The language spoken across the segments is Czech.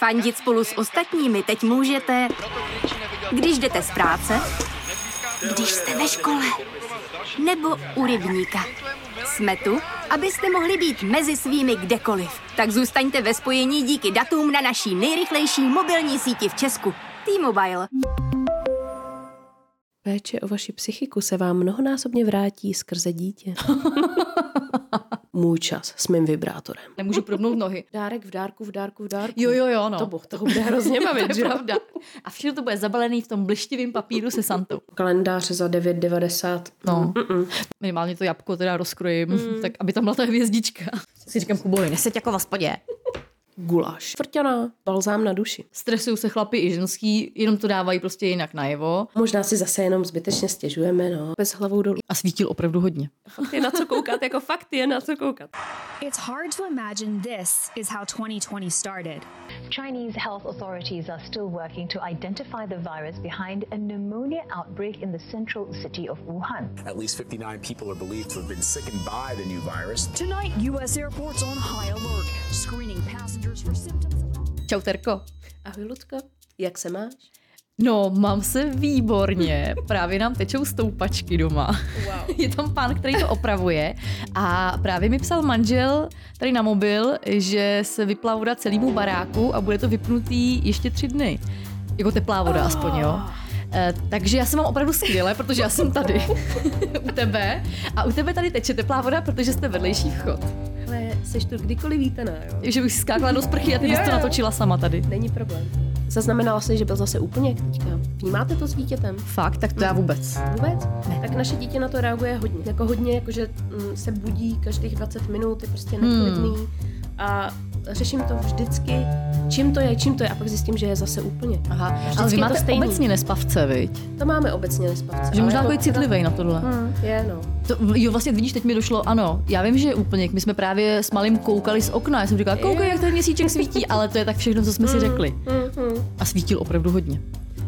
Fandit spolu s ostatními teď můžete, když jdete z práce, když jste ve škole, nebo u rybníka. Jsme tu, abyste mohli být mezi svými kdekoliv. Tak zůstaňte ve spojení díky datům na naší nejrychlejší mobilní síti v Česku. T-Mobile. Péče o vaši psychiku se vám mnohonásobně vrátí skrze dítě. Můj čas s mým vibrátorem. Nemůžu probnout nohy. Dárek v dárku, v dárku, v dárku. Jo, jo, jo, no. To boh, to bude hrozně bavit, to že je jo? pravda. A všechno to bude zabalený v tom blištivém papíru se Santou. Kalendář za 9,90. No. Mm-mm. Minimálně to jabko teda rozkrojím, mm. tak aby tam byla ta hvězdička. Si říkám Kubovi, neseď jako v hospodě. Guláš. Tvrťana, balzám na duši. Stresují se chlapi i ženský, jenom to dávají prostě jinak najevo. Možná si zase jenom zbytečně stěžujeme, no. Bez hlavou dolů. A svítil opravdu hodně. Fakt je na co koukat, jako fakt je na co koukat. It's hard to imagine this is how 2020 started. Chinese health authorities are still working to identify the virus behind a pneumonia outbreak in the central city of Wuhan. At least 59 people are believed to have been sickened by the new virus. Tonight, U.S. airports on high alert, screening passengers. Čau, Terko. Ahoj, Lucko. Jak se máš? No, mám se výborně. Právě nám tečou stoupačky doma. Wow. Je tam pán, který to opravuje a právě mi psal manžel tady na mobil, že se vyplá voda celému baráku a bude to vypnutý ještě tři dny. Jako teplá voda aspoň, jo. Eh, takže já se mám opravdu skvěle, protože já jsem tady u tebe a u tebe tady teče teplá voda, protože jste vedlejší vchod. Ale seš tu kdykoliv vítaná, jo? Že bych si skákala do sprchy a ty bys to natočila sama tady. Není problém. Zaznamenala jsi, že byl zase úplně teďka. Vnímáte to s dítětem? Fakt, tak to já vůbec. Vůbec? Ne. Tak naše dítě na to reaguje hodně. Jako hodně, jakože mm, se budí každých 20 minut, je prostě neklidný. Hmm. A řeším to vždycky, čím to je, čím to je. A pak zjistím, že je zase úplně. Aha, Vždycky ale vy to máte stejný. obecně nespavce, viď? To máme obecně nespavce. Že možná jako citlivý na tohle. Hmm, je, no. To, jo, vlastně vidíš, teď mi došlo, ano, já vím, že je úplněk. My jsme právě s malým koukali z okna. Já jsem říkala, koukej, jak ten měsíček svítí, ale to je tak všechno, co jsme si řekli. Mm, mm. A svítil opravdu hodně.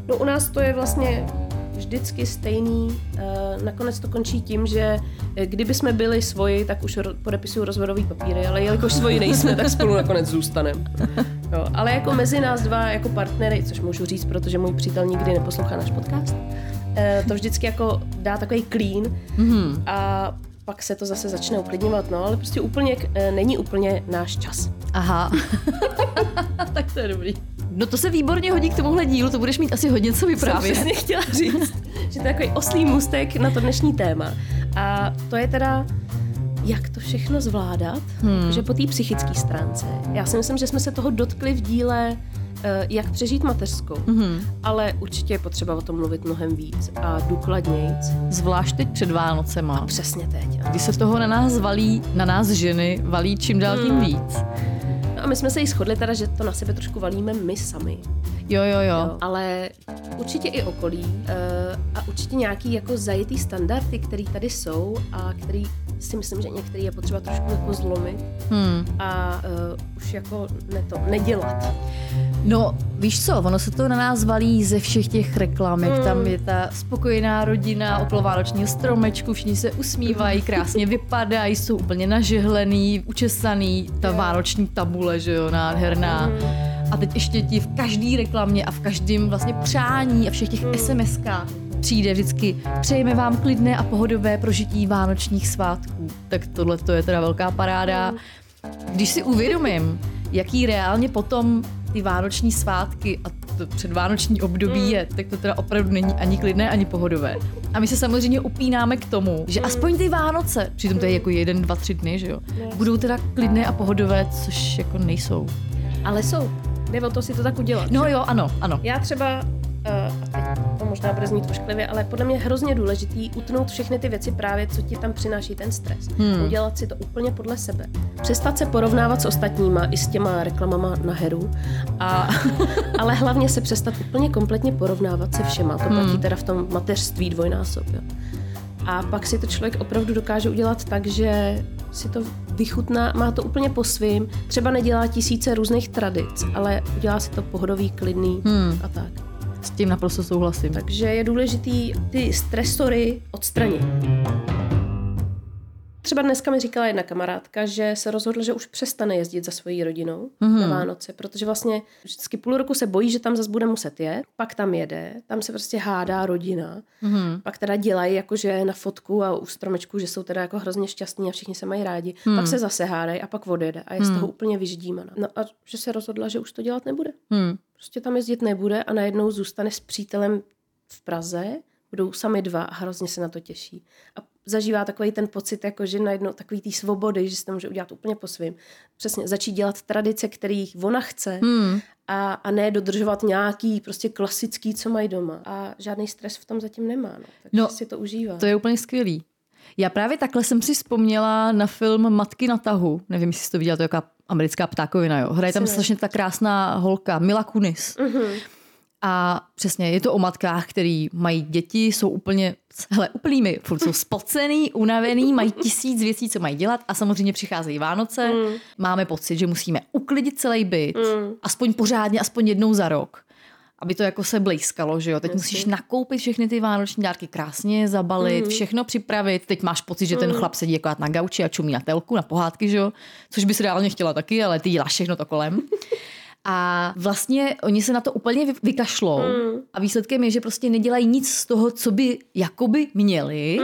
No u nás to je vlastně vždycky stejný. Eh, Nakonec to končí tím, že eh, kdyby jsme byli svoji, tak už podepisují rozvodový papíry, ale jelikož svoji nejsme, tak spolu nakonec zůstaneme. Jo, ale jako mezi nás dva, jako partnery, což můžu říct, protože můj přítel nikdy neposlouchá náš podcast, eh, to vždycky jako dá takový clean Mhm. a pak se to zase začne uklidňovat, no, ale prostě úplně není úplně náš čas. Aha. tak to je dobrý. No to se výborně hodí k tomuhle dílu, to budeš mít asi hodně co Jsem vyprávět. přesně chtěla říct, že to je takový oslý můstek na to dnešní téma. A to je teda, jak to všechno zvládat, hmm. že po té psychické stránce. Já si myslím, že jsme se toho dotkli v díle eh, jak přežít mateřskou, Mhm. ale určitě je potřeba o tom mluvit mnohem víc a důkladnějc. Zvlášť teď před Vánocema. Přesně teď. ano. Kdy se toho na nás valí, na nás ženy, valí čím dál tím víc. No a my jsme se i shodli teda, že to na sebe trošku valíme my sami. Jo, jo, jo. Jo, ale určitě i okolí uh, a určitě nějaký jako zajetý standardy, které tady jsou a který si myslím, že některý je potřeba trošku jako zlomit Hmm. a uh, už jako ne to, nedělat. No, víš co, ono se to na nás valí ze všech těch reklam, jak tam je ta spokojená rodina okolo vánočního stromečku, všichni se usmívají, krásně vypadají, jsou úplně nažehlený, učesaný, ta vánoční tabule, že jo, nádherná. A teď ještě ti v každý reklamě a v každém vlastně přání a všech těch SMS-kách přijde vždycky přejeme vám klidné a pohodové prožití vánočních svátků. Tak tohle to je teda velká paráda. Když si uvědomím, jaký reálně potom ty vánoční svátky a to předvánoční období je, tak to teda opravdu není ani klidné, ani pohodové. A my se samozřejmě upínáme k tomu, že aspoň ty Vánoce, přitom to je jako jeden, dva, tři dny, že jo, budou teda klidné a pohodové, což jako nejsou. Ale jsou. Jde o to si to tak udělat. No jo, ano, ano. Já třeba, možná bude znít ošklivě, ale podle mě je hrozně důležitý utnout všechny ty věci právě, co ti tam přináší ten stres. Hmm. Udělat si to úplně podle sebe. Přestat se porovnávat s ostatníma i s těma reklamama na heru, a, ale hlavně se přestat úplně kompletně porovnávat se všema. To platí teda v tom mateřství dvojnásob. Jo. A pak si to člověk opravdu dokáže udělat tak, že si to vychutná, má to úplně po svým. Třeba nedělá tisíce různých tradic, ale udělá si to pohodový, klidný Hmm. a tak. S tím naprosto souhlasím. Takže je důležitý ty stresory odstranit. Třeba dneska mi říkala jedna kamarádka, že se rozhodla, že už přestane jezdit za svojí rodinou mm-hmm. na Vánoce, protože vlastně vždycky půl roku se bojí, že tam zase bude muset jet, pak tam jede, tam se prostě hádá rodina, mm-hmm. pak teda dělají jakože na fotku a u stromečku, že jsou teda jako hrozně šťastní a všichni se mají rádi, mm. pak se zase hádají a pak odjede a je z toho úplně vyždímaná. No a že se rozhodla, že už to dělat nebude. Hmm. Prostě tam jezdit nebude a najednou zůstane s přítelem v Praze, budou sami dva a hrozně se na to těší. A zažívá takový ten pocit, jako že najednou takový té svobody, že si to může udělat úplně po svým. Přesně, začít dělat tradice, kterých ona chce Hmm. a, a ne dodržovat nějaký prostě klasický, co mají doma. A žádný stres v tom zatím nemá, no. takže No, si to užívá. To je úplně skvělý. Já právě takhle jsem si vzpomněla na film Matky na tahu. Nevím, jestli jsi to viděla, to je jaká americká ptákovina. Jo. Hraje tam strašně ta krásná holka, Mila Kunis. Mhm. A přesně, je to o matkách, který mají děti, jsou úplně, hele, úplnými, furt jsou spocený, unavený, mají tisíc věcí, co mají dělat a samozřejmě přicházejí Vánoce. Mm. Máme pocit, že musíme uklidit celý byt, Mm. aspoň pořádně, aspoň jednou za rok. Aby to jako se blízkalo, že jo. Teď musíš nakoupit všechny ty vánoční dárky, krásně zabalit, všechno připravit. Teď máš pocit, že ten chlap sedí akorát na gauči a čumí na telku, na pohádky, že jo. Což bys reálně chtěla taky, ale ty děláš všechno to kolem. A vlastně oni se na to úplně vy- vykašlou. A výsledkem je, že prostě nedělají nic z toho, co by jakoby měli.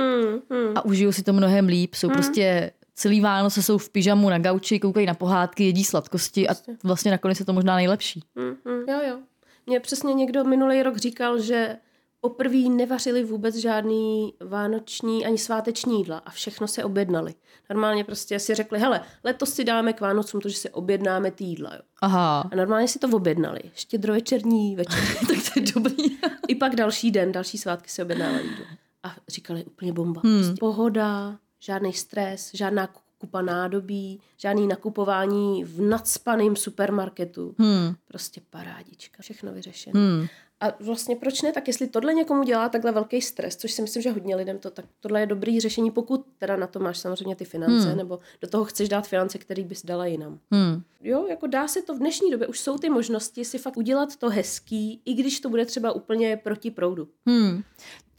Mm, a užijou si to mnohem líp. Jsou prostě celý Vánoce jsou v pyžamu na gauči, koukají na pohádky, jedí sladkosti a vlastně nakonec je to možná nejlepší. Mm, mm, jo, jo. Mně přesně někdo minulý rok říkal, že poprvé nevařili vůbec žádný vánoční ani sváteční jídla a všechno se objednali. Normálně prostě si řekli, hele, letos si dáme k Vánocům to, že si objednáme ty jídla. Jo. Aha, A normálně si to objednali. Štědrovečerní večer. tak to je dobrý. I pak další den, další svátky si objednávali jídlo. A říkali úplně bomba. Hmm. Prostě pohoda, žádný stres, žádná kupa nádobí, žádný nakupování v nadspaném supermarketu. Hmm. Prostě parádička, všechno vyřešené. Hmm. A vlastně proč ne? Tak jestli tohle někomu dělá takhle velký stres, což si myslím, že hodně lidem to, tak tohle je dobrý řešení, pokud teda na to máš samozřejmě ty finance, hmm. nebo do toho chceš dát finance, který bys dala jinam. Hmm. Jo, jako dá se to v dnešní době, už jsou ty možnosti si fakt udělat to hezký, i když to bude třeba úplně proti proudu. Hmm.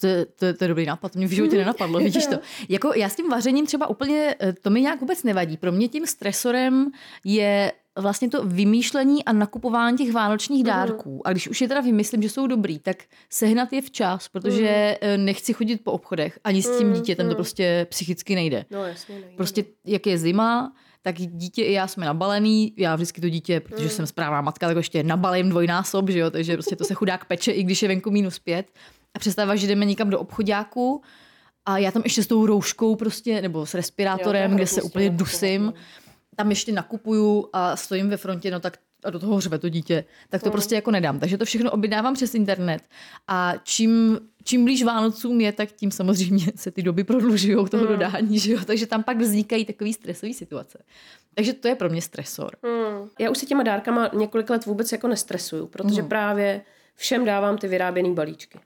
To, to, to je dobrý nápad, to mě v životě nenapadlo, vidíš to. Jako já s tím vařením třeba úplně, eh, to mi nějak vůbec nevadí. Pro mě tím stresorem je vlastně to vymýšlení a nakupování těch vánočních dárků. A když už je teda vymyslím, že jsou dobrý, tak sehnat je včas, protože eh, nechci chodit po obchodech. Ani s tím dítětem to prostě psychicky nejde. No jasně, nejde. Prostě jak je zima, tak dítě i já jsme nabalený, já vždycky to dítě, protože jsem správná matka, tak ještě nabalím dvojnásob, že jo, takže prostě to se chudák peče, i když je venku minus pět. A představa, že jdeme někam do obchodáku a já tam ještě s tou rouškou prostě, nebo s Jo, respirátorem, kde hrozný se úplně dusím, tam ještě nakupuju a stojím ve frontě, no tak a do toho řve to dítě, tak to prostě jako nedám. Takže to všechno objednávám přes internet a čím, čím blíž Vánocům je, tak tím samozřejmě se ty doby prodlužují toho dodání, že jo? takže tam pak vznikají takové stresové situace. Takže to je pro mě stresor. Hmm. Já už si těma dárkama několik let vůbec jako nestresuju, protože Mhm. právě všem dávám ty vyráběné balíčky.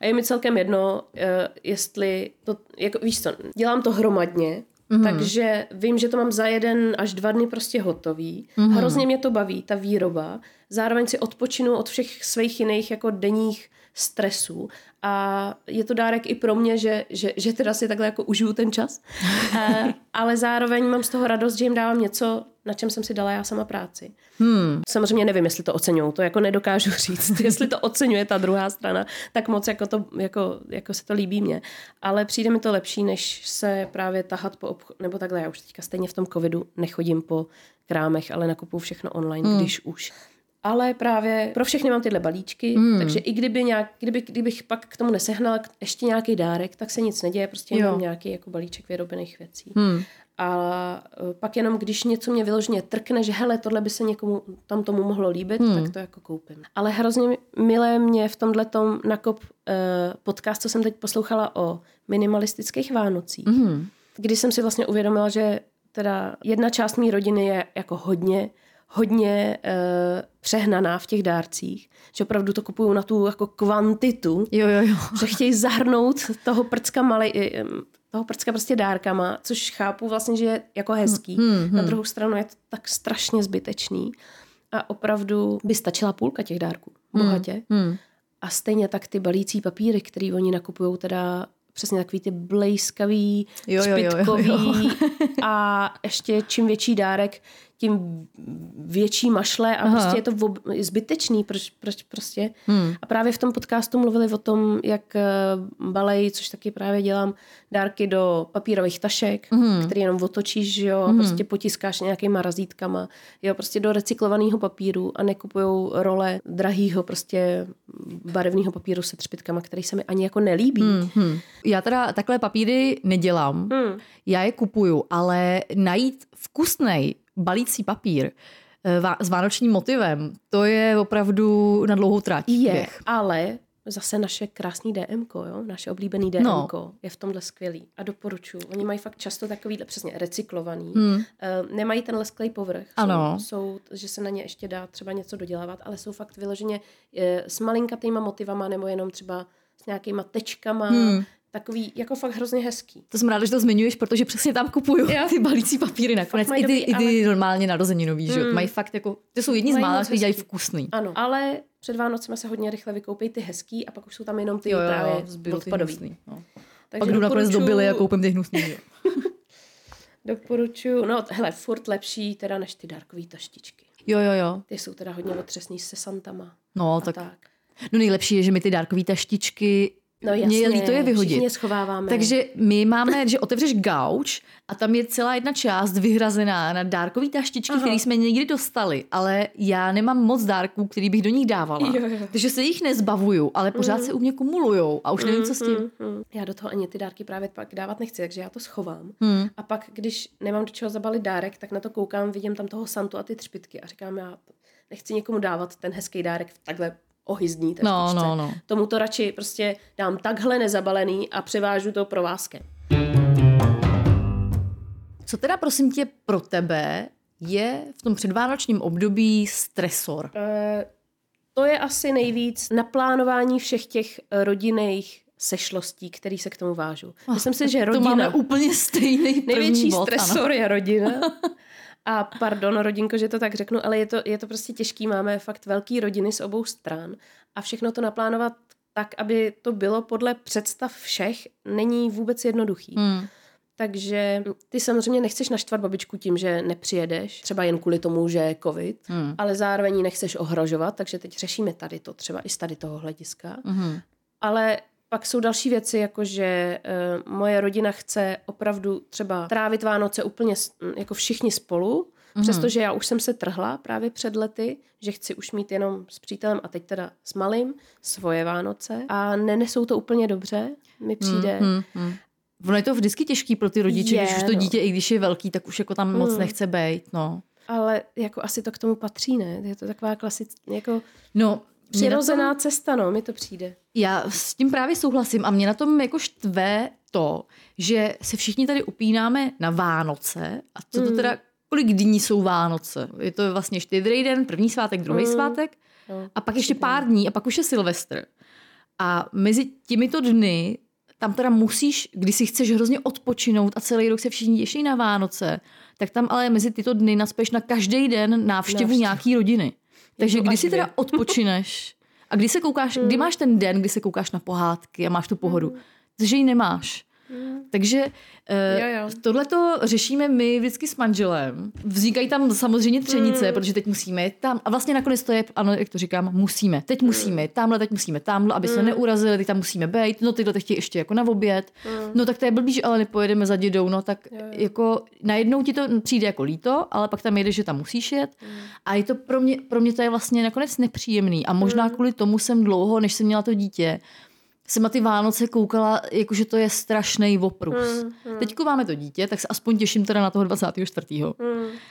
A je mi celkem jedno, eh, jestli to, jako, víš co, dělám to hromadně, Mhm. mm-hmm. takže vím, že to mám za jeden až dva dny prostě hotový. Mhm. Mm-hmm. Hrozně mě to baví, ta výroba. Zároveň si odpočinu od všech svých jiných jako denních stresů. A je to dárek i pro mě, že, že, že teda si takhle jako užiju ten čas. Eh, ale zároveň mám z toho radost, že jim dávám něco, na čem jsem si dala já sama práci. Hmm. Samozřejmě nevím, jestli to oceňují, to jako nedokážu říct. jestli to oceňuje ta druhá strana, tak moc jako, to, jako, jako se to líbí mně. Ale přijde mi to lepší, než se právě tahat po obchodu, nebo takhle, já už teďka stejně v tom covidu nechodím po krámech, ale nakupuju všechno online, hmm. když už. Ale právě pro všechny mám tyhle balíčky, hmm. takže i kdyby nějak, kdyby, kdybych pak k tomu nesehnala ještě nějaký dárek, tak se nic neděje, prostě Jo. mám nějaký jako balíček vyrobených věcí. Hmm. A e, pak jenom, když něco mě vyloženě trkne, že hele, tohle by se někomu tam tomu mohlo líbit, hmm. tak to jako koupím. Ale hrozně milé mě v tomhle tom nakop eh, podcast, co jsem teď poslouchala o minimalistických Vánocích, Hmm. kdy jsem si vlastně uvědomila, že teda jedna část mé rodiny je jako hodně, hodně eh, přehnaná v těch dárcích, že opravdu to kupuju na tu jako kvantitu, Jo, jo, jo. že chtějí zahrnout toho prcka malej, eh, toho prcka prostě dárkama, což chápu vlastně, že je jako hezký. Hmm, hmm. Na druhou stranu je to tak strašně zbytečný a opravdu by stačila půlka těch dárků, bohatě. Hmm. A stejně tak ty balící papíry, který oni nakupují teda přesně takový ty blejskavý, Jo, jo, jo, jo, jo. a ještě čím větší dárek, tím větší mašle a Aha. prostě je to ob, zbytečný, proč, proč prostě. Hmm. A právě v tom podcastu mluvili o tom, jak eh, balej, což taky právě dělám, dárky do papírových tašek, hmm. který jenom otočíš, že jo, a prostě potiskáš nějakýma razítkama, jo, prostě do recyklovaného papíru a nekupujou role drahýho prostě barevného papíru se třpitkama, který se mi ani jako nelíbí. Hmm. Hmm. Já teda takhle papíry nedělám, Hmm. já je kupuju, ale najít vkusný balící papír eh, s vánočním motivem, to je opravdu na dlouhou trať. Je, běh. ale zase naše krásný DMK, jo? naše oblíbený DMK No. je v tomhle skvělý a doporučuji. Oni mají fakt často takovýhle přesně recyklovaný. Hmm. Uh, nemají ten lesklej povrch. Ano. Jsou, jsou, že se na ně ještě dá třeba něco dodělávat, ale jsou fakt vyloženě eh, s malinkatýma motivama nebo jenom třeba s nějakýma tečkama. Hmm. Takový jako fakt hrozně hezký. To jsem ráda, že to zmiňuješ, protože přesně tam kupuju Jo. ty balící papíry nakonec. I ty, dobrý, i ty normálně narozeninový, že? Hmm. Mají fakt jako, ty jsou jedni z mála, kteří dělají vkusný. Ano, ale před Vánocema se hodně rychle vykoupí ty hezký a pak už jsou tam jenom ty Jo, jo, právě ty odpadový. hnusný. No. Takže Pak jdu nakonec do Billy a koupím ty hnusný. Doporučuju, no hele, furt lepší teda než ty dárkové taštičky. Jo, jo, jo. Ty jsou teda hodně otřesný se santama. No, tak, tak. no nejlepší je, že my ty dárkové taštičky No Mě je líto je vyhodit. je schováváme. Takže my máme, že otevřeš gauč a tam je celá jedna část vyhrazená na dárkové taštičky, Aha. které jsme někdy dostali, ale já nemám moc dárků, který bych do nich dávala. Jo, jo. Takže se jich nezbavuju, ale pořád se u mě kumulujou a už nevím, co s tím. Mm, mm. Já do toho ani ty dárky právě pak dávat nechci, takže já to schovám. Hmm. A pak, když nemám do čeho zabalit dárek, tak na to koukám, vidím tam toho Santu a ty třpitky a říkám, já nechci někomu dávat ten hezký dárek v takhle ohyzdný No, taštičce. no, no. Tomu to radši prostě dám takhle nezabalený a převážu to provázkem. Co teda prosím tě pro tebe je v tom předvánočním období stresor? Eh, to je asi nejvíc naplánování všech těch eh, rodinných sešlostí, které se k tomu vážou. Myslím si, že To rodina... máme úplně stejný první Největší bod, ano. stresor je rodina. A pardon, rodinko, že to tak řeknu, ale je to, je to prostě těžký. Máme fakt velký rodiny z obou stran a všechno to naplánovat tak, aby to bylo podle představ všech, není vůbec jednoduchý. Hmm. Takže ty samozřejmě nechceš naštvat babičku tím, že nepřijedeš, třeba jen kvůli tomu, že je covid, Hmm. ale zároveň ji nechceš ohrožovat, takže teď řešíme tady to, třeba i z tady toho hlediska. Mhm. Ale pak jsou další věci, jako že uh, moje rodina chce opravdu třeba trávit Vánoce úplně s- m, jako všichni spolu, Mhm. přestože já už jsem se trhla právě před lety, že chci už mít jenom s přítelem a teď teda s malým svoje Vánoce a nenesou to úplně dobře, mi přijde. Hmm, hmm. Ono je to vždycky těžký pro ty rodiče, Je, když už to no. dítě, i když je velký, tak už jako tam moc Hmm. nechce být, no. Ale jako asi to k tomu patří, ne? Je to taková klasická, jako No, přirozená tom- cesta, no, mi to přijde. Já s tím právě souhlasím a mě na tom jako štve to, že se všichni tady upínáme na Vánoce a co to Hmm. teda, kolik dní jsou Vánoce? Je to vlastně štědrý den, první svátek, druhý Hmm. svátek No, a pak ještě pár dní a pak už je Silvestr. A mezi těmito dny tam teda musíš, když si chceš hrozně odpočinout a celý rok se všichni těší na Vánoce, tak tam ale mezi tyto dny naspeš na každý den návštěvu Návštěvu. nějaký rodiny. Takže Jednu kdy si teda odpočineš? A kdy se koukáš, kdy máš ten den, kdy se koukáš na pohádky a máš tu pohodu, takže ji nemáš. Takže Jo, jo. uh, tohle to řešíme my vždycky s manželem. Vznikají tam samozřejmě třenice, Mm. protože teď musíme jet tam. A vlastně nakonec to je, ano, jak to říkám, musíme. Teď musíme jet tamhle, teď musíme tamhle, aby se neurazili, teď tam musíme být. No tyhle teď chtějí ještě jako na oběd. No tak to je blbý, že ale nepojedeme za dědou. No tak Jo, jo. jako najednou ti to přijde jako líto, ale pak tam jedeš, že tam musíš jet. A je to pro mě, pro mě to je vlastně nakonec nepříjemný. A možná kvůli tomu jsem dlouho, než jsem měla to dítě, jsem na ty Vánoce koukala, jakože to je strašný oprus. Mm, Teďko máme to dítě, tak se aspoň těším teda na toho 24. Mm,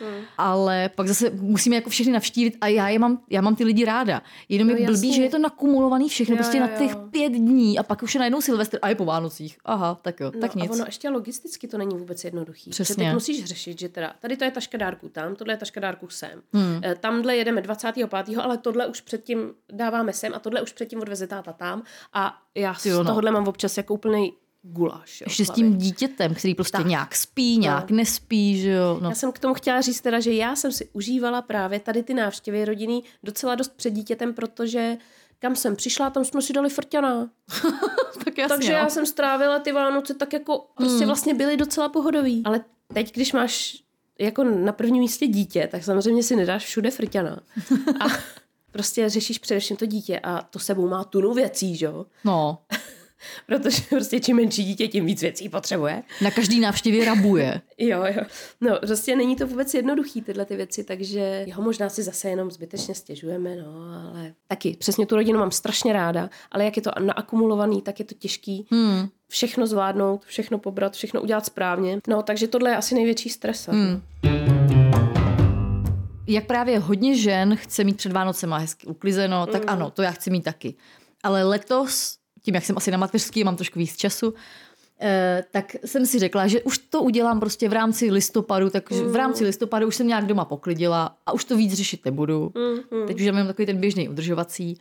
mm. Ale pak zase musíme jako všechny navštívit a já je mám, já mám ty lidi ráda. Jenom No je blbý, jasně. že je to nakumulovaný všechno Jo, prostě jo, na těch jo. pět dní a pak už je najednou Silvestr a je po Vánocích. Aha, tak jo, No tak nic. a ono ještě logisticky to není vůbec jednoduchý. Přesně. Že teď musíš řešit, že teda tady to je taška dárků tam, tohle je taška dárků sem. Eh, Tamhle jedeme 25. ale tohle už předtím dáváme sem a tohle už předtím odveze táta tam. A já z Jo, no. tohohle mám občas jako úplný guláš. Jo, Ještě s tím dítětem, který prostě Tak. nějak spí, nějak nespí, že jo. No. Já jsem k tomu chtěla říct teda, že já jsem si užívala právě tady ty návštěvy rodiny docela dost před dítětem, protože kam jsem přišla, tam jsme si dali frťana. tak jasně, Takže no. já jsem strávila ty Vánoce tak jako, prostě vlastně byly docela pohodový. Ale teď, když máš jako na prvním místě dítě, tak samozřejmě si nedáš všude frťana. A prostě řešíš především to dítě a to sebou má tunu věcí, že jo? no. Protože prostě čím menší dítě, tím víc věcí potřebuje. Na každý návštěvě rabuje. Jo, jo. No, prostě není to vůbec jednoduchý tyhle ty věci, takže jeho možná si zase jenom zbytečně stěžujeme, no, ale taky přesně tu rodinu mám strašně ráda, ale jak je to naakumulovaný, tak je to těžký hmm. všechno zvládnout, všechno pobrat, všechno udělat správně. No, takže tohle je asi největší stres. Hmm. Jak právě hodně žen chce mít před Vánocema hezky uklizeno, tak Mm. ano, to já chci mít taky. Ale letos, tím jak jsem asi na mateřský, mám trošku víc času, eh, tak jsem si řekla, že už to udělám prostě v rámci listopadu, tak v rámci listopadu už jsem nějak doma poklidila a už to víc řešit nebudu. Teď už mám takový ten běžný udržovací.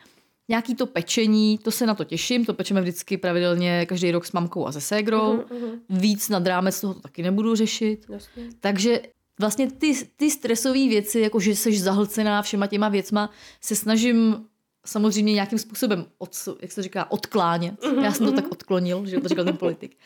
Nějaký to pečení, to se na to těším, to pečeme vždycky pravidelně každý rok s mamkou a se ségrou. Víc nad rámec toho to taky nebudu řešit. Jasně. Takže vlastně ty, ty stresové věci, jako že jsi zahlcená všema těma věcma, se snažím samozřejmě nějakým způsobem, od, jak se říká, odklánět. Já jsem to tak odklonil, že to říkal ten politik.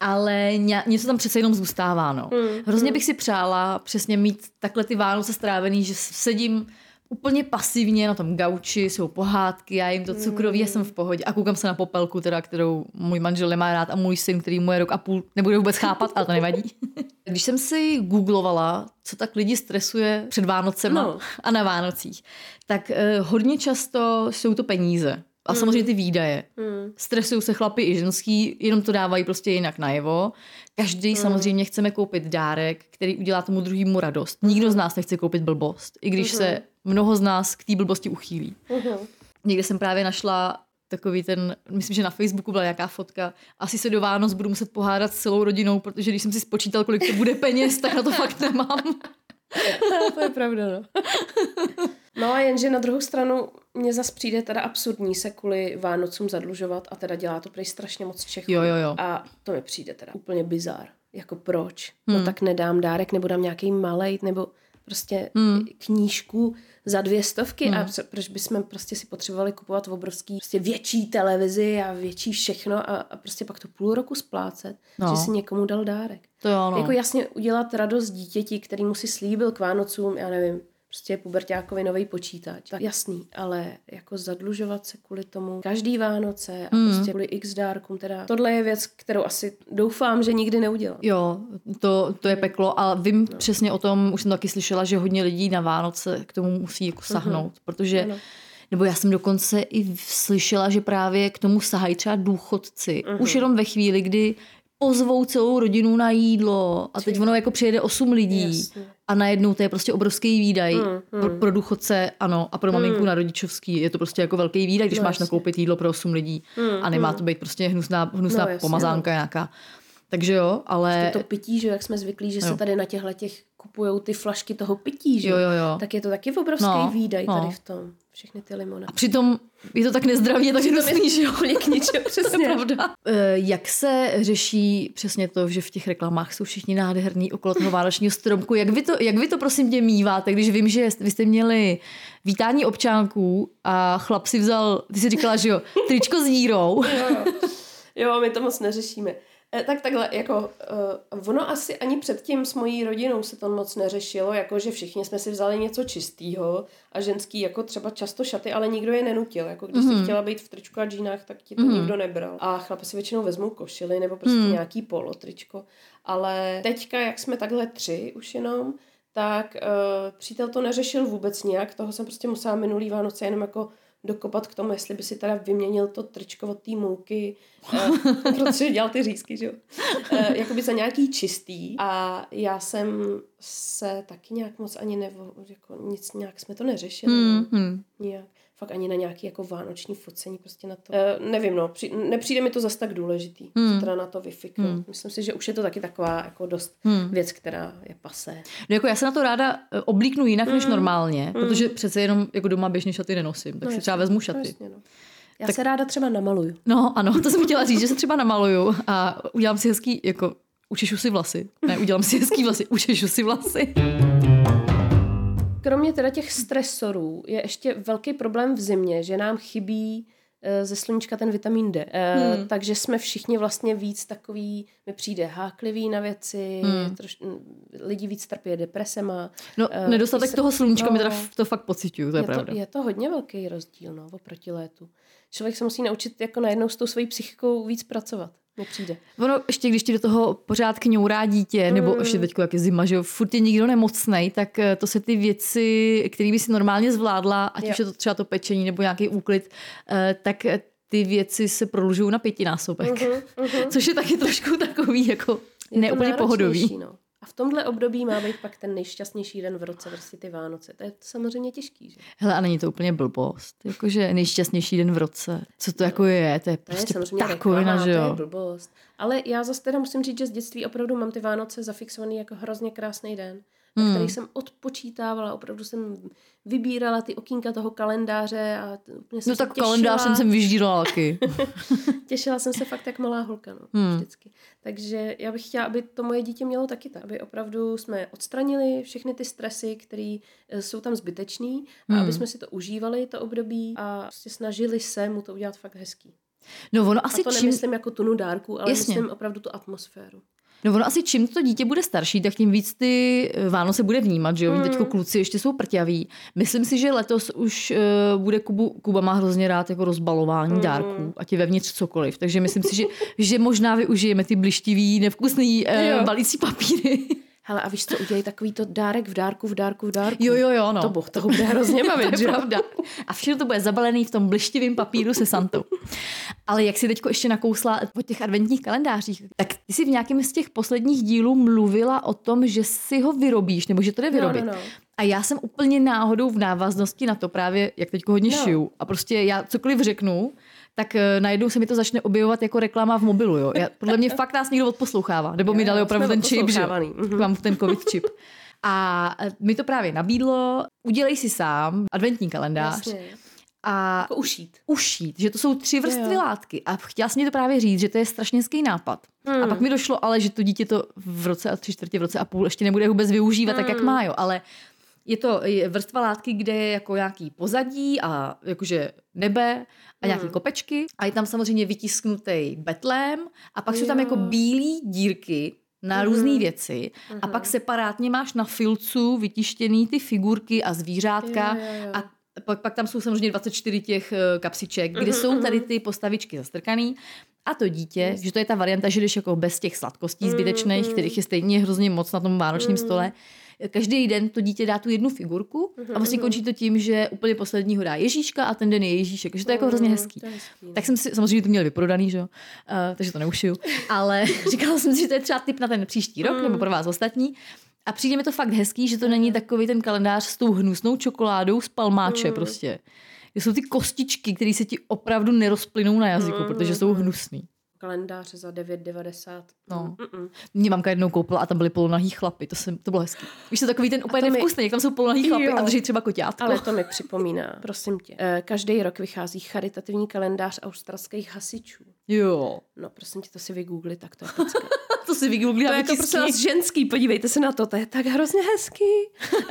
Ale ně, něco tam přece jenom zůstává. No. Hrozně bych si přála přesně mít takhle ty Vánoce strávený, že sedím úplně pasivně na tom gauči, jsou pohádky, já jim to cukroví, já jsem v pohodě a koukám se na popelku, teda, kterou můj manžel nemá rád a můj syn, který mu je rok a půl, nebude vůbec chápat, ale to nevadí. Když jsem si googlovala, co tak lidi stresuje před Vánocema No. a na Vánocích, tak eh, hodně často jsou to peníze. A samozřejmě ty výdaje. Stresují se chlapi i ženský, jenom to dávají prostě jinak najevo. Každý samozřejmě chceme koupit dárek, který udělá tomu druhému radost. Nikdo z nás nechce koupit blbost, i když se mnoho z nás k té blbosti uchýlí. Někde jsem právě našla takový ten, myslím, že na Facebooku byla nějaká fotka. Asi se do Vánoc budu muset pohádat s celou rodinou, protože když jsem si spočítal, kolik to bude peněz, tak na to fakt nemám. to je pravda, no. No a jenže na druhou stranu mně zas přijde teda absurdní se kvůli Vánocům zadlužovat a teda dělá to prej strašně moc Čechů. Jo, jo, jo. A to mi přijde teda úplně bizar. Jako proč? Hmm. No tak nedám dárek, nebo dám nějaký malej, nebo prostě hmm. knížku za dvě stovky hmm. a proč bychom prostě si potřebovali kupovat obrovský prostě větší televizi a větší všechno a, a prostě pak to půl roku splácet, No. no. že si někomu dal dárek. To jo, no. Jako jasně udělat radost dítěti, který mu si slíbil k Vánocům, já nevím, prostě puberťákovi nový počítač. Tak jasný, ale jako zadlužovat se kvůli tomu každý Vánoce a Hmm. prostě kvůli x dárkům, teda tohle je věc, kterou asi doufám, že nikdy neudělám. Jo, to, to je peklo a vím no. přesně o tom, už jsem taky slyšela, že hodně lidí na Vánoce k tomu musí jako sahnout, uh-huh. protože Ano. nebo já jsem dokonce i slyšela, že právě k tomu sahají třeba důchodci. Uh-huh. Už jenom ve chvíli, kdy pozvou celou rodinu na jídlo a teď ono jako přijede osm lidí Jasně. a najednou to je prostě obrovský výdaj. Pro, pro důchodce ano a pro maminku na rodičovský je to prostě jako velký výdaj, když No, máš jasně. nakoupit jídlo pro osm lidí a nemá to být prostě hnusná, hnusná No, jasně, pomazánka nějaká. Takže jo, ale... To pití, že jak jsme zvyklí, že Jo. se tady na těchto těch kupují ty flašky toho pití, že Jo, jo, jo. Tak je to taky obrovský No, výdaj no. tady v tom. Všechny ty limony. A přitom je to tak nezdravý, tak hnusný, že jo? Úplně k ničemu, přesně. Pravda. Eh, Jak se řeší přesně to, že v těch reklamách jsou všichni nádherní okolo toho vánočního stromku? Jak vy, to, jak vy to prosím tě míváte, když vím, že vy jste měli vítání občánků a chlap si vzal, ty jsi říkala, že jo, tričko s dírou. Jo, my to moc neřešíme. E, tak takhle, jako uh, ono asi ani předtím s mojí rodinou se to moc neřešilo, jako že všichni jsme si vzali něco čistého a ženský jako třeba často šaty, ale nikdo je nenutil. Jako když mm-hmm. si chtěla být v tričku a džínách, tak ti to mm-hmm. nikdo nebral. A chlapi si většinou vezmou košily nebo prostě mm. nějaký polo tričko. Ale teďka, jak jsme takhle tři už jenom, tak uh, přítel to neřešil vůbec nějak, toho jsem prostě musela minulý Vánoce jenom jako dokopat k tomu, jestli by si teda vyměnil to tričko od té mouky, eh, protože dělal ty řízky, že jo, eh, jakoby za nějaký čistý a já jsem se taky nějak moc ani nevo, jako nic, nějak jsme to neřešili, Hmm, no. hmm. nějak, fakt ani na nějaký jako vánoční focení, prostě na to, eh, nevím, no, při, nepřijde mi to zas tak důležitý, hmm. teda na to vyfiknout, hmm. myslím si, že už je to taky taková jako dost hmm. věc, která je pasé. No jako já se na to ráda eh, oblíknu jinak než normálně, protože přece jenom jako doma běžně šaty nenosím, tak si třeba vezmu šaty. Jasně, no. Já tak... se ráda třeba namaluju. No ano, to jsem chtěla říct, že se třeba namaluju a udělám si hezký, jako učešu si vlasy. Ne, udělám si hezký vlasy, učešu si vlasy. Kromě teda těch stresorů je ještě velký problém v zimě, že nám chybí eh, ze sluníčka ten vitamin D. Eh, hmm. Takže jsme všichni vlastně víc takový, mi přijde háklivý na věci, hmm. troš, lidi víc trpí depresema. No, uh, nedostatek toho sluníčka no, mi teda to fakt pocituju, to je, je pravda. To, je to hodně velký rozdíl, no, oproti létu. Člověk se musí naučit jako najednou s tou svojí psychikou víc pracovat nepřijde. Ono, ještě když ti do toho pořád kňourá dítě, mm. nebo ještě teď jak je zima, že furt je nikdo nemocnej, tak eh, to se ty věci, které by si normálně zvládla, ať jo. už je to třeba to pečení nebo nějaký úklid, eh, tak eh, ty věci se prodlužují na pětinásobek. Uh-huh, uh-huh. Což je taky trošku takový jako neúplně pohodový. No. A v tomhle období má být pak ten nejšťastnější den v roce, prostě ty Vánoce. To je samozřejmě těžký, že? Hele, a není to úplně blbost. Jakože nejšťastnější den v roce. Co to jako je? To je to prostě je samozřejmě takovina, že jo? To je blbost. Ale já zase teda musím říct, že z dětství opravdu mám ty Vánoce zafixovaný jako hrozně krásný den na hmm. který jsem odpočítávala, opravdu jsem vybírala ty okýnka toho kalendáře a úplně jsem No tak těšila. kalendář jsem sem vyždírala taky. těšila jsem se fakt jak malá holka, no, hmm. vždycky. Takže já bych chtěla, aby to moje dítě mělo taky tak, aby opravdu jsme odstranili všechny ty stresy, které eh, jsou tam zbytečný a hmm. aby jsme si to užívali, to období a prostě snažili se mu to udělat fakt hezký. No ono asi a to čím... nemyslím jako tunu dárku, ale Jasně. myslím opravdu tu atmosféru. No ono asi čím to dítě bude starší, tak tím víc ty eh, Vánoce bude vnímat, že jo? Mm. Teďko kluci ještě jsou prťaví. Myslím si, že letos už uh, bude Kubu, Kuba má hrozně rád jako rozbalování mm. dárků, ať je vevnitř cokoliv. Takže myslím si, že, že možná využijeme ty blištivý, nevkusný uh, balící papíry. Hele, a víš co, udělej takový to dárek v dárku, v dárku, v dárku. Jo, jo, jo, no. To boh, to bude hrozně bavit, to je pravda. A všechno to bude zabalený v tom blištivém papíru se Santou. Ale jak si teďko ještě nakousla po těch adventních kalendářích, tak ty jsi v nějakém z těch posledních dílů mluvila o tom, že si ho vyrobíš, nebo že to jde vyrobit. No, no, no. A já jsem úplně náhodou v návaznosti na to právě, jak teďko hodně no. šiju. A prostě já cokoliv řeknu, tak uh, najednou se mi to začne objevovat jako reklama v mobilu. Jo. Já, podle mě fakt nás někdo odposlouchává. Nebo mi dali opravdu ten čip, že mhm. Mám ten covid čip. A eh, mi to právě nabídlo, udělej si sám adventní kalendář. Jasně. A jako ušít. Ušít, že to jsou tři vrstvy jo. látky. A chtěla jsem mi to právě říct, že to je strašně hezký nápad. Hmm. A pak mi došlo ale, že to dítě to v roce a tři čtvrtě, v roce a půl ještě nebude vůbec využívat hmm. tak, jak hmm. má. Jo. Ale je to vrstva látky, kde je jako nějaký pozadí a jakože nebe a nějaké mm. kopečky a je tam samozřejmě vytisknutý betlém a pak jo. jsou tam jako bílé dírky na mm. různé věci mm. a pak mhm. separátně máš na filcu vytištěný ty figurky a zvířátka jo, jo, jo. a pak, pak tam jsou samozřejmě 24 těch uh, kapsiček, kde mm-hmm. jsou tady ty postavičky zastrkaný a to dítě, yes. že to je ta varianta, že jdeš jako bez těch sladkostí zbytečných, mm-hmm. kterých je stejně hrozně moc na tom vánočním mm-hmm. stole, každý den to dítě dá tu jednu figurku a vlastně mhm. končí to tím, že úplně posledního dá Ježíška a ten den je Ježíšek. Takže to je jako hrozně hezký. hezký tak jsem si samozřejmě to měl vyprodaný, že? Uh, takže to neušiju. Ale říkala jsem si, že to je třeba tip na ten příští rok nebo pro vás ostatní. A přijde mi to fakt hezký, že to není takový ten kalendář s tou hnusnou čokoládou z palmáče prostě. Jsou ty kostičky, které se ti opravdu nerozplynou na jazyku, protože jsou hnusný kalendář za 9,90. No. Mm-mm. Mě mamka jednou koupila a tam byly polonahý chlapy, to, jsem, to bylo hezký. Víš, to takový ten úplně nevkusný, mi... jak tam jsou polonahý chlapy jo. a drží třeba koťátko. Ale to mi připomíná, prosím tě. Eh, každý rok vychází charitativní kalendář australských hasičů. Jo. No, prosím tě, to si vygoogli, tak to je pecka. to si vygoogli To je jako prostě ženský, podívejte se na to, to je tak hrozně hezký.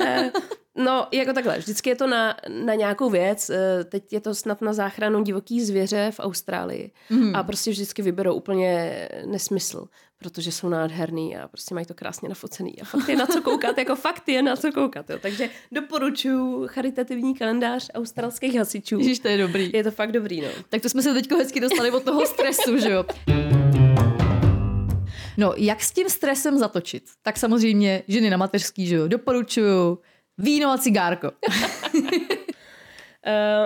Eh, No, jako takhle, vždycky je to na, na nějakou věc. Eh, teď je to snad na záchranu divoký zvěře v Austrálii. Mm. A prostě vždycky vyberou úplně nesmysl, protože jsou nádherný a prostě mají to krásně nafocený. A fakt je na co koukat, jako fakt je na co koukat. Jo. Takže doporučuji charitativní kalendář australských hasičů. Ježiš, to je dobrý. Je to fakt dobrý, no. Tak to jsme se teď hezky dostali od toho stresu, že jo? No, jak s tím stresem zatočit? Tak samozřejmě ženy na mateřský, že jo, doporučuju Víno a cigárko. Uh,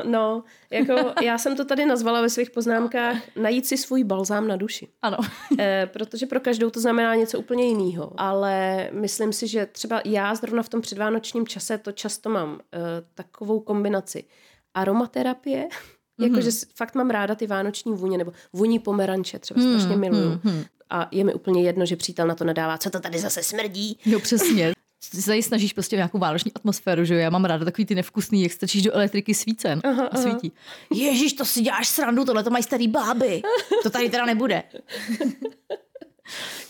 no, jako já jsem to tady nazvala ve svých poznámkách najít si svůj balzám na duši. Ano. uh, protože pro každou to znamená něco úplně jiného. Ale myslím si, že třeba já zrovna v tom předvánočním čase to často mám uh, takovou kombinaci aromaterapie, mm-hmm. jakože fakt mám ráda ty vánoční vůně, nebo vůní pomeranče třeba mm, strašně miluju. Mm-hmm. A je mi úplně jedno, že přítel na to nadává, co to tady zase smrdí. No přesně. se tady snažíš prostě nějakou vánoční atmosféru, že jo? Já mám ráda takový ty nevkusný, jak strčíš do elektriky svícen aha, a svítí. Ježíš, to si děláš srandu, tohle to mají starý báby. To tady teda nebude.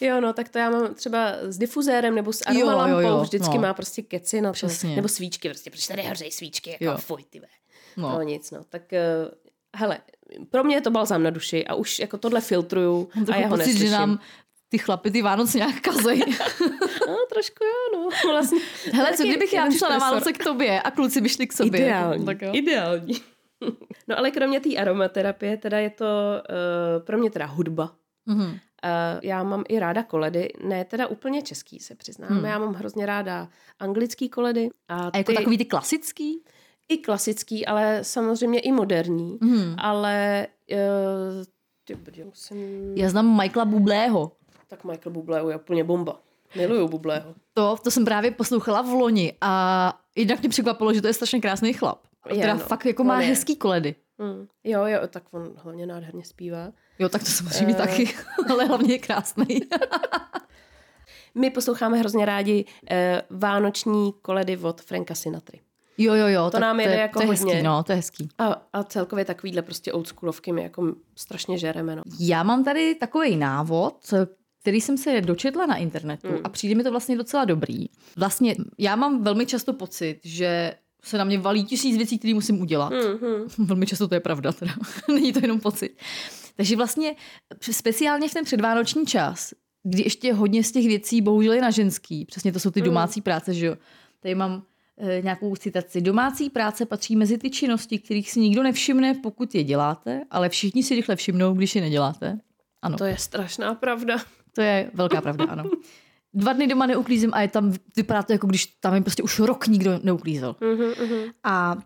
Jo, no, tak to já mám třeba s difuzérem nebo s aromalampou, jo, jo, jo, vždycky no. má prostě keci na to. Přesně. Nebo svíčky, prostě, protože tady hořejí svíčky, jako Jo. fuj, ty ve. No. No. nic, no, tak uh, hele, pro mě je to balzám na duši a už jako tohle filtruju a já ho pocit, neslyším. že nám ty chlapy ty Vánoce nějak kazej. No, trošku jo, no, vlastně. Hele, co kdybych já přišla na. Vánoce k tobě a kluci by šli k sobě? Ideální, Tak jo. ideální. No ale kromě té aromaterapie, teda je to uh, pro mě teda hudba. Mhm. Uh, já mám i ráda koledy, ne teda úplně český se přiznám, Hmm. hmm. já mám hrozně ráda anglický koledy. A, A jako ty, takový ty klasický? I klasický, ale samozřejmě i moderní. Mhm. Ale uh, ty brďo, musím... Já znám Michaela Bublého. Tak Michael Bublé je úplně bomba. Miluju Bublého. To, to jsem právě poslouchala v loni a jednak mě překvapilo, že to je strašně krásný chlap. Je, teda no. fakt jako má je. hezký koledy. Mm. Jo, jo, tak on hlavně nádherně zpívá. Jo, tak to samozřejmě Eh. taky, ale hlavně je krásný. My posloucháme hrozně rádi uh, vánoční koledy od Franka Sinatry. Jo, jo, jo. To nám to jede je, jako to je hodně. hezký, no, to je hezký. A, a celkově takovýhle prostě oldschoolovky my jako strašně žereme, no. Já mám tady takový návod, který jsem se dočetla na internetu Mm. a přijde mi to vlastně docela dobrý. Vlastně já mám velmi často pocit, že se na mě valí tisíc věcí, které musím udělat. Mm-hmm. Velmi často to je pravda, teda. Není to jenom pocit. Takže vlastně speciálně v ten předvánoční čas, kdy ještě hodně z těch věcí bohužel je na ženský, přesně to jsou ty Mm. domácí práce, že jo. Tady mám nějakou citaci. Domácí práce patří mezi ty činnosti, kterých si nikdo nevšimne, pokud je děláte, ale všichni si rychle všimnou, když je neděláte. Ano, To je strašná pravda. to je velká pravda, ano. Dva dny doma neuklízím a je tam, vypadá to jako když tam je prostě už rok nikdo neuklízel. Mm-hmm, mm-hmm. A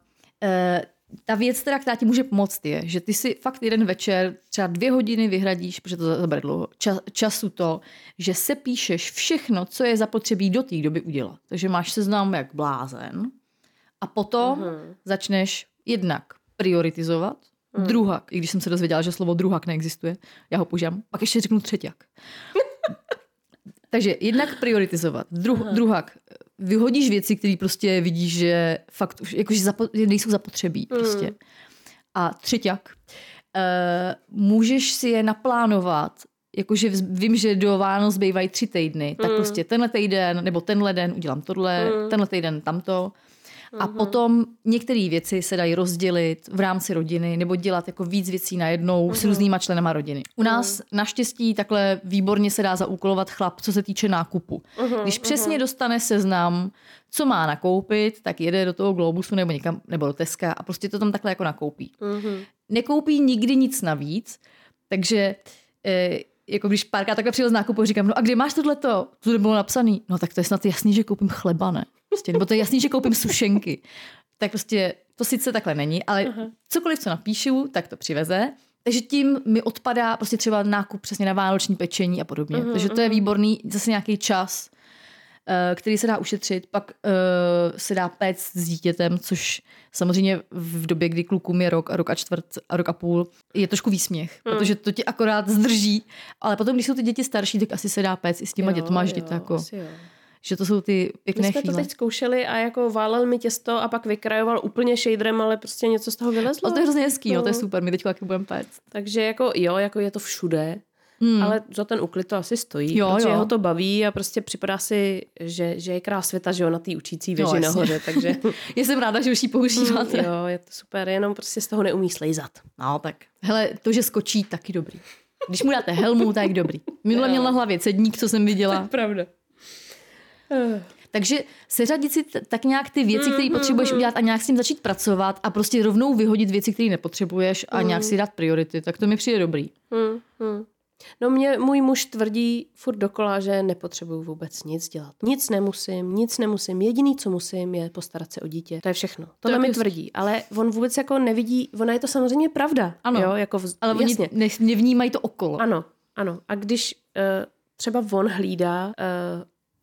e, ta věc, teda, která ti může pomoct, je, že ty si fakt jeden večer třeba dvě hodiny vyhradíš, protože to zabere dlouho, ča, času to, že se píšeš všechno, co je zapotřebí do té doby udělat. Takže máš seznam jak blázen a potom Mhm. začneš jednak prioritizovat, druhak, i když jsem se dozvěděla, že slovo druhak neexistuje, já ho používám, pak ještě řeknu třeťak. Takže jednak prioritizovat, druh, druhak, vyhodíš věci, které prostě vidíš, že fakt už jakože zapo, nejsou zapotřebí prostě. A třeťak, uh, můžeš si je naplánovat, jakože vím, že do Vánoc zbývají tři týdny, tak prostě tenhle týden nebo tenhle den udělám tohle, tenhle týden tamto. A potom některé věci se dají rozdělit v rámci rodiny nebo dělat jako víc věcí najednou s různýma členama rodiny. U nás naštěstí takhle výborně se dá zaúkolovat chlap, co se týče nákupu. Když přesně dostane seznam, co má nakoupit, tak jede do toho Globusu nebo někam, nebo do Teska a prostě to tam takhle jako nakoupí. Nekoupí nikdy nic navíc, takže eh, jako když párkrát takhle přijel z nákupu, říkám, no a kde máš tohleto? To nebylo napsaný. No tak to je snad jasný, že koupím chleba, ne? Prostě, nebo to je jasný, že koupím sušenky. Tak prostě to sice takhle není, ale cokoliv, co napíšu, tak to přiveze. Takže tím mi odpadá prostě třeba nákup přesně na vánoční pečení a podobně. Takže to je výborný, zase nějaký čas, eh, který se dá ušetřit. Pak eh, se dá péct s dítětem, což samozřejmě v době, kdy klukům je rok a rok a čtvrt a rok a půl, je trošku výsměch, protože to ti akorát zdrží. Ale potom, když jsou ty děti starší, tak asi se dá péct i s těma dětma, že, to jako, asi jo. Že to jsou ty My pěkné jsme to chvíle. teď zkoušeli a jako válel mi těsto a pak vykrajoval úplně shaderem, ale prostě něco z toho vylezlo. Ale to je hrozně hezký, no. to je No. super, my teď taky budeme péct. Takže jako jo, jako je to všude, Hmm. ale za ten úklid to asi stojí, Jo, protože jo. ho to baví a prostě připadá si, že, že je krás světa, že jo, na té učící věži No, jasně. nahoře, takže Já jsem ráda, že už ji používáte. jo, je to super, jenom prostě z toho neumí slejzat. No tak. Hele, to, že skočí, taky dobrý. Když mu dáte helmu, tak dobrý. Minule Jo. měl na hlavě cedník, co jsem viděla. Pravda. Takže seřadit si t- tak nějak ty věci, které potřebuješ udělat a nějak s tím začít pracovat a prostě rovnou vyhodit věci, které nepotřebuješ a nějak si dát priority, tak to mi přijde dobrý. Hmm, hmm. No mě můj muž tvrdí furt dokola, že nepotřebuju vůbec nic dělat. Nic nemusím, nic nemusím. Jediný, co musím, je postarat se o dítě. To je všechno. To mi tvrdí, ale on vůbec jako nevidí, ona je to samozřejmě pravda. Ano. Jo, jako v, Ale oni jasně. ne, nevnímají to okolo. Ano, ano. A když uh, třeba on hlídá uh,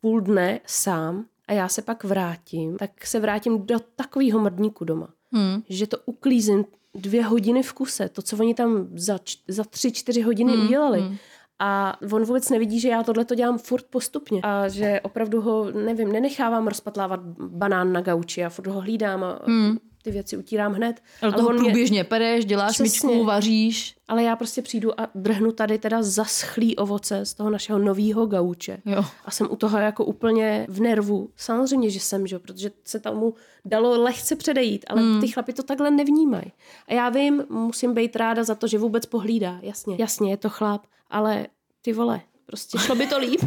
půl dne sám a já se pak vrátím, tak se vrátím do takového mrdníku doma, Hmm. že to uklízím dvě hodiny v kuse, to, co oni tam za, č- za tři, čtyři hodiny Hmm, udělali. hmm. A on vůbec nevidí, že já tohle to dělám furt postupně. A že opravdu ho, nevím, nenechávám rozpatlávat banán na gauči a furt ho hlídám a hmm. Ty věci utírám hned. Ale toho on mě- průběžně pereš, děláš Přesně. myčku, vaříš. ale já prostě přijdu a drhnu tady teda zaschlý ovoce z toho našeho novýho gauče. Jo. A jsem u toho jako úplně v nervu. Samozřejmě, že jsem, že? jo, protože se tomu dalo lehce předejít, ale hmm. ty chlapi to takhle nevnímají. A já vím, musím být ráda za to, že vůbec pohlídá. Jasně, jasně, je to chlap, ale ty vole, prostě šlo by to líp.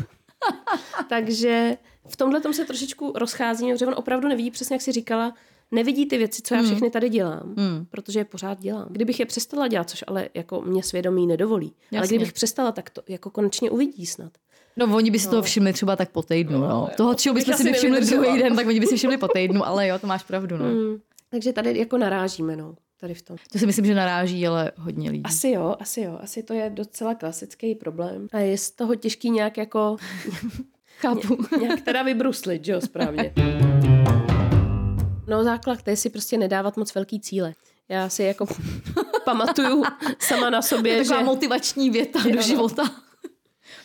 Takže v tomhle tom se trošičku rozcházíme, protože on opravdu nevidí, přesně jak si říkala, nevidí ty věci, co já všechny tady dělám, Hmm. protože je pořád dělám. Kdybych je přestala dělat, což ale jako mě svědomí nedovolí, ale Jasně. kdybych přestala, tak to jako konečně uvidí snad. No, oni by si toho všimli třeba tak po týdnu, no. Toho, čeho bychom bych si nevšimli nevydržela. druhý den, tak oni by si všimli po týdnu, ale jo, to máš pravdu, no. Mm. Takže tady jako narážíme, no, tady v tom. To si myslím, že naráží, ale hodně lidí. Asi jo, asi jo, asi to je docela klasický problém. A je z toho těžký nějak jako Chápu. nějak teda vybruslit, že jo, správně. No základ to je si prostě nedávat moc velký cíle. Já si jako pamatuju sama na Je sobě, že... taková motivační věta Jo, do života.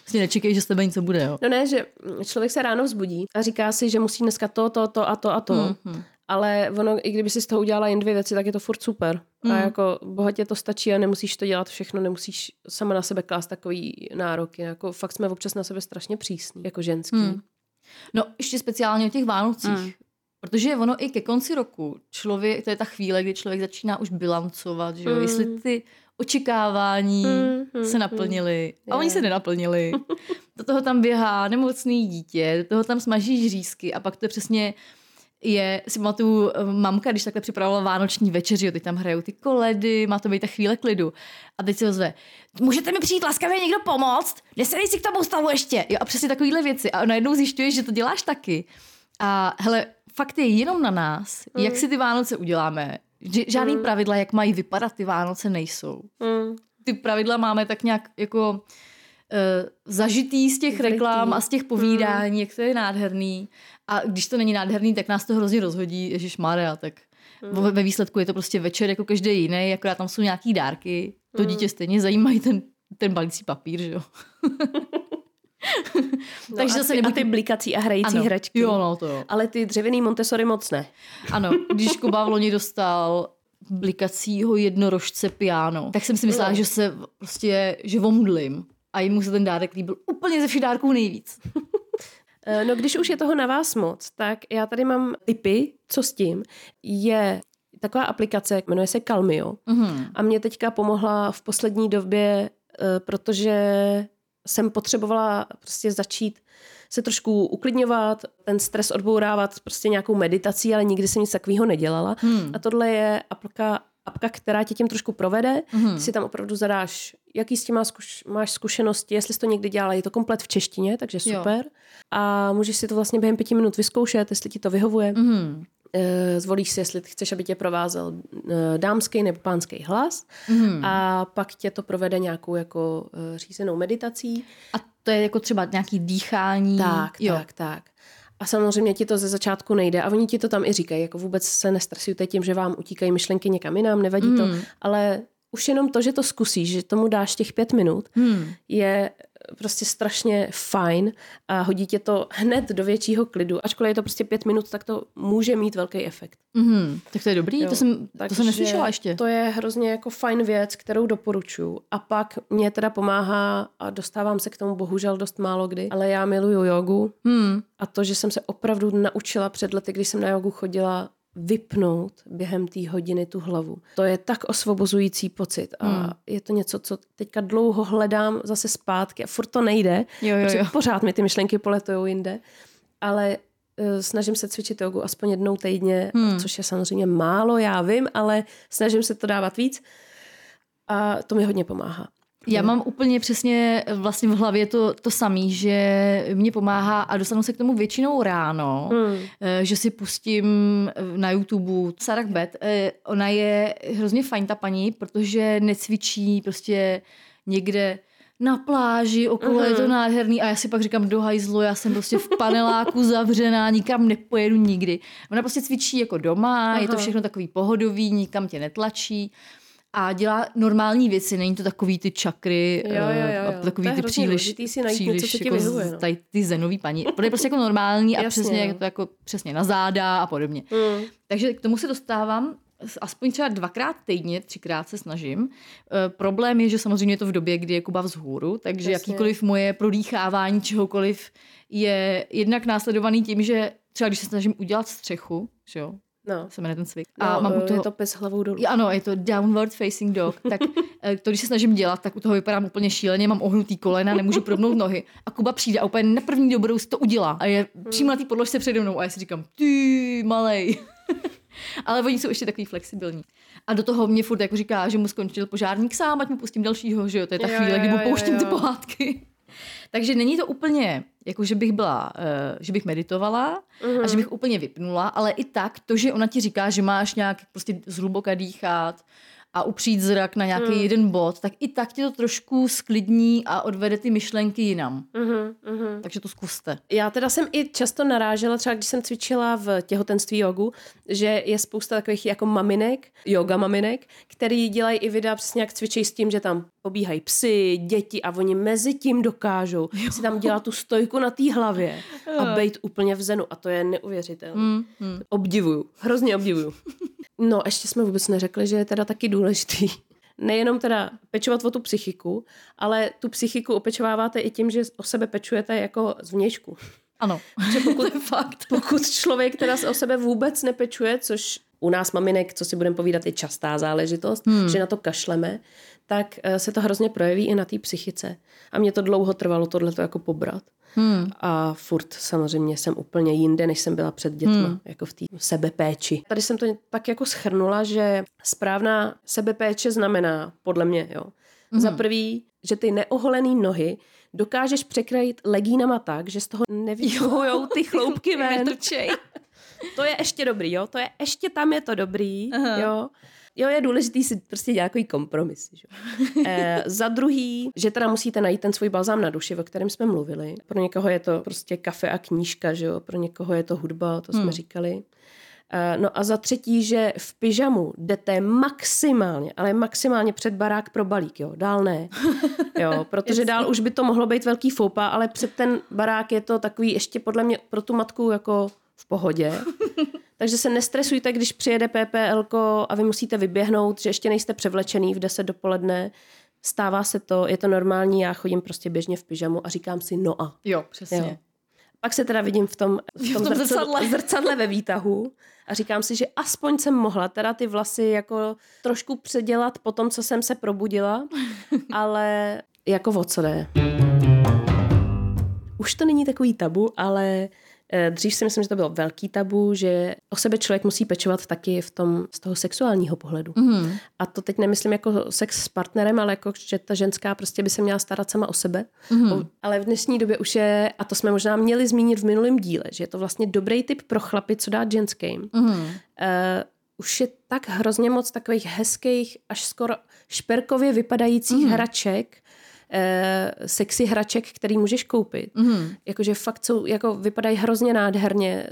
Vlastně nečekej, že z tebe něco bude, jo. No ne, že člověk se ráno vzbudí a říká si, že musí dneska to, to, to a to a to. Mhm. Ale ono, i kdyby si z toho udělala jen dvě věci, tak je to furt super. A Mhm. jako bohatě to stačí a nemusíš to dělat všechno, nemusíš sama na sebe klást takový nároky. Jako fakt jsme občas na sebe strašně přísní, jako ženský. Hmm. No, ještě speciálně o těch Vánocích. Mm. Protože ono i ke konci roku člověk, to je ta chvíle, kdy člověk začíná už bilancovat, že jo, Mm. jestli ty očekávání Mm, mm, se naplnily a oni se nenaplnili. do toho tam běhá nemocný dítě, do toho tam smaží řízky a pak to je přesně je, si pamatuju, mamka, když takhle připravovala vánoční večeři, jo, teď tam hrajou ty koledy, má to být ta chvíle klidu. A teď se ozve, můžete mi přijít laskavě někdo pomoct? Nesedej si k tomu stavu ještě. Jo, a přesně takovéhle věci. A najednou zjišťuješ, že to děláš taky. A hele, fakt je jenom na nás, mm. jak si ty Vánoce uděláme. Žádný mm. pravidla, jak mají vypadat ty Vánoce, nejsou. Mm. Ty pravidla máme tak nějak jako uh, zažitý z těch Zvyklý. reklam a z těch povídání, jak to je nádherný. A když to není nádherný, tak nás to hrozně rozhodí. Ježíš Maria, tak ve, ve výsledku je to prostě večer jako každý jiný, akorát tam jsou nějaký dárky. To dítě stejně zajímají ten, ten balící papír, že jo. No Takže zase nebuď- ty blikací a hrající ano. hračky. Jo, no to jo. Ale ty dřevěný Montessori moc ne. Ano, když Kuba v loni dostal blikacího jednorožce piano, tak jsem si myslela, No. že se prostě, že omdlím. A jemu se ten dárek líbil úplně ze všech dárků nejvíc. Eh, No když už je toho na vás moc, tak já tady mám tipy, co s tím. Je taková aplikace, jmenuje se Calmio. Mhm. A mě teďka pomohla v poslední době, eh, protože jsem potřebovala prostě začít se trošku uklidňovat, ten stres odbourávat prostě nějakou meditací, ale nikdy jsem nic takového nedělala. Hmm. A tohle je apka, apka, která tě tím trošku provede. Mhm. Ty si tam opravdu zadáš, jaký s tím máš, zkuš, máš zkušenosti, jestli jsi to někdy dělala. Je to komplet v češtině, takže Jo. super. A můžeš si to vlastně během pěti minut vyzkoušet, jestli ti to vyhovuje. Mhm. Eh, Zvolíš si, jestli chceš, aby tě provázel eh, dámský nebo pánský hlas Mhm. a pak tě to provede nějakou jako eh, řízenou meditací. A to je jako třeba nějaký dýchání. Tak, jo. tak, tak. A samozřejmě ti to ze začátku nejde a oni ti to tam i říkají, jako vůbec se nestresujte tím, že vám utíkají myšlenky někam jinam, nevadí Mm. to, ale už jenom to, že to zkusíš, že tomu dáš těch pět minut, Hmm. je prostě strašně fajn a hodí tě to hned do většího klidu. Ačkoliv je to prostě pět minut, tak to může mít velký efekt. Mhm. Tak to je dobrý, Jo. to jsem, to Takže jsem neslyšela ještě. To je hrozně jako fajn věc, kterou doporučuji. A pak mě teda pomáhá, a dostávám se k tomu bohužel dost málo kdy, ale já miluju jogu Hmm. a to, že jsem se opravdu naučila před lety, když jsem na jogu chodila, vypnout během té hodiny tu hlavu. To je tak osvobozující pocit a Hmm. je to něco, co teďka dlouho hledám zase zpátky a furt to nejde, Jo, jo, protože jo. pořád mi ty myšlenky poletujou jinde, ale eh, snažím se cvičit jogu aspoň jednou týdně, Hmm. což je samozřejmě málo, já vím, ale snažím se to dávat víc a to mi hodně pomáhá. Já mám úplně přesně vlastně v hlavě to, to samé, že mě pomáhá a dostanu se k tomu většinou ráno, eh, že si pustím eh, na YouTube Sarah Bet. eh, Ona je hrozně fajn ta paní, protože necvičí prostě někde na pláži, okolo Mhm. je to nádherný a já si pak říkám do hajzlu, já jsem prostě v paneláku zavřená, nikam nepojedu nikdy. Ona prostě cvičí jako doma, je to všechno takový pohodový, nikam tě netlačí a dělá normální věci, není to takový ty čakry Jo, jo, eh, jo, a jo. takový To ty příliš, si najít něco, co jako vyhovuje, z- no. tady ty zenový paní. To je prostě jako normální a Jasně, přesně je to jako přesně na záda a podobně. Mm. Takže k tomu se dostávám aspoň třeba dvakrát týdně, třikrát se snažím. E, problém je, že samozřejmě je to v době, kdy je Kuba vzhůru, takže Jasně. jakýkoliv moje prodýchávání čehokoliv je jednak následovaný tím, že třeba když se snažím udělat střechu, že jo, No. se jmenuje ten cvik. No, A mám u toho, je to pes hlavou dolů. Jo, ano, je to downward facing dog. Tak eh, to, když se snažím dělat, tak u toho vypadám úplně šíleně, mám ohnutý kolena, nemůžu probnout nohy. A Kuba přijde a úplně na první dobrou si to udělá. A je přímo na té podložce přede mnou a já si říkám, ty malej. Ale oni jsou ještě takový flexibilní. A do toho mě furt jako říká, že mu skončil požárník sám, ať mu pustím dalšího, že jo, to je ta Jo, chvíle, jo, kdy mu jo, pouštím jo. ty pohádky. Takže není to úplně, jako že bych byla, eh, že bych meditovala a že bych úplně vypnula, ale i tak to, že ona ti říká, že máš nějak prostě zhluboka dýchat a upřít zrak na nějaký jeden bod, tak i tak tě to trošku sklidní a odvede ty myšlenky jinam. Mhm, mhm. Takže to zkuste. Já teda jsem i často narážela, třeba když jsem cvičila v těhotenství jogu, že je spousta takových jako maminek, yoga maminek, který dělají i videa přesně jak cvičí s tím, že tam pobíhají psy, děti a oni mezi tím dokážou si tam dělat tu stojku na té hlavě a být úplně v zenu a to je neuvěřitelné. Mm, mm. Obdivuju, hrozně obdivuju. No, ještě jsme vůbec neřekli, že je teda taky důležitý nejenom teda pečovat o tu psychiku, ale tu psychiku opečováváte i tím, že o sebe pečujete jako zvnějšku. Ano, Že pokud, to je fakt. pokud člověk teda se o sebe vůbec nepečuje, což u nás maminek, co si budeme povídat, je častá záležitost, hmm. že na to kašleme, tak eh, se to hrozně projeví i na té psychice. A mě to dlouho trvalo tohle jako pobrat. Hmm. A furt samozřejmě jsem úplně jinde, než jsem byla před dětma, hmm. jako v té sebepéči. Tady jsem to tak jako schrnula, že správná sebepéče znamená, podle mě, jo, hmm. za prvý, že ty neoholený nohy dokážeš překrajit legínama tak, že z toho nevyčuhujou ty chloupky ven. To je ještě dobrý, jo? To je ještě tam je to dobrý, Aha. jo? Jo, je důležitý si prostě dělat takový kompromis. Že? e, za druhý, že teda musíte najít ten svůj balzám na duši, o kterém jsme mluvili. Pro někoho je to prostě kafe a knížka, že jo? pro někoho je to hudba, to jsme Hmm. říkali. E, no a za třetí, že v pyžamu jdete maximálně, ale maximálně před barák pro balík, jo, dál ne. Jo, protože dál už by to mohlo být velký foupa, ale před ten barák je to takový ještě podle mě pro tu matku jako v pohodě. Takže se nestresujte, když přijede PPL a vy musíte vyběhnout, že ještě nejste převlečený v 10 dopoledne. Stává se to, je to normální, já chodím prostě běžně v pyžamu a říkám si no a. Jo, přesně. Jo. Pak se teda vidím v tom, v tom, v tom zrcadle. zrcadle. ve výtahu a říkám si, že aspoň jsem mohla teda ty vlasy jako trošku předělat po tom, co jsem se probudila, ale jako o co jde. Už to není takový tabu, ale dřív si myslím, že to bylo velký tabu, že o sebe člověk musí pečovat taky v tom, z toho sexuálního pohledu. Mhm. A to teď nemyslím jako sex s partnerem, ale jako, že ta ženská prostě by se měla starat sama o sebe. O- Ale v dnešní době už je, a to jsme možná měli zmínit v minulém díle, že je to vlastně dobrý typ pro chlapy, co dát ženským. Mhm. Uh, už je tak hrozně moc takových hezkých, až skoro šperkově vypadajících Mhm. hraček, uh, sexy hraček, který můžeš koupit. Mhm. Jakože fakt jsou, jako vypadají hrozně nádherně,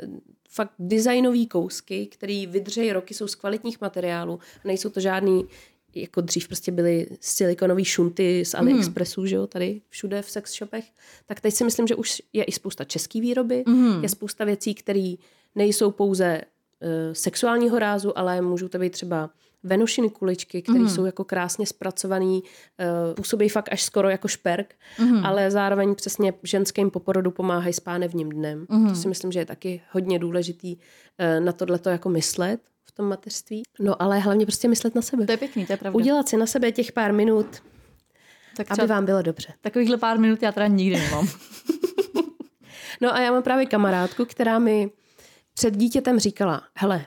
fakt designový kousky, který vydřejí roky, jsou z kvalitních materiálů. Nejsou to žádný, jako dřív prostě byly silikonové šunty z AliExpressu, že jo, tady všude v sex shopech. Tak teď si myslím, že už je i spousta český výroby, Mhm. je spousta věcí, které nejsou pouze uh, sexuálního rázu, ale můžou to být třeba venušiny kuličky, které Mhm. jsou jako krásně zpracovaný, uh, působí fakt až skoro jako šperk, Mhm. ale zároveň přesně ženským po porodu pomáhají s pánevním dnem. Mhm. To si myslím, že je taky hodně důležitý uh, na tohleto jako myslet v tom mateřství. No ale hlavně prostě myslet na sebe. To je pěkný, to je pravda. Udělat si na sebe těch pár minut, tak aby třeba vám bylo dobře. takovýchhle pár minut já teda nikdy nemám. No a já mám právě kamarádku, která mi před dítětem říkala, hele,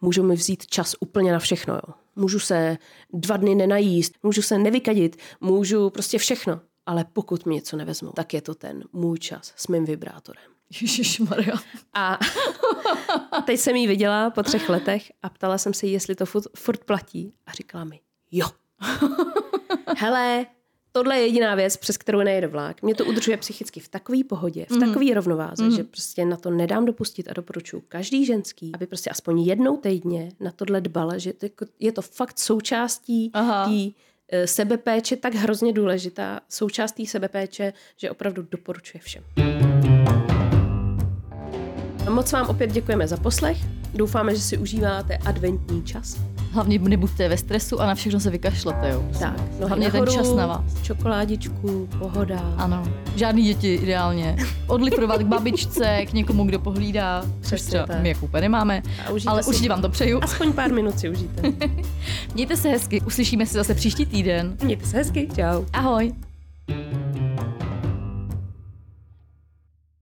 můžu mi vzít čas úplně na všechno, jo. Můžu se dva dny nenajíst, můžu se nevykadit, můžu prostě všechno. Ale pokud mi něco nevezmou, tak je to ten můj čas s mým vibrátorem. Ježišmarja. A teď jsem ji viděla po třech letech a ptala jsem se jí, jestli to furt, furt platí. A říkala mi, jo. Hele, tohle je jediná věc, přes kterou nejede vlák. Mě to udržuje psychicky v takové pohodě, v takové rovnováze, mm. že prostě na to nedám dopustit a doporučuji každý ženský, aby prostě aspoň jednou týdně na tohle dbala, že jako- je to fakt součástí té eh, sebepéče tak hrozně důležitá, součástí sebepéče, že opravdu doporučuje všem. Moc vám opět děkujeme za poslech. Doufáme, že si užíváte adventní čas. Hlavně nebuďte ve stresu a na všechno se vykašlete, jo. Tak, nohy Hlavně ten nahoru, čas na vás. Čokoládičku, pohoda. Ano, žádný děti ideálně. Odlifrovat k babičce, k někomu, kdo pohlídá, Přesně tak. my jako úplně nemáme, ale si určitě vám to přeju. Aspoň pár minut si užijte. Mějte se hezky, uslyšíme se zase příští týden. Mějte se hezky, čau. Ahoj.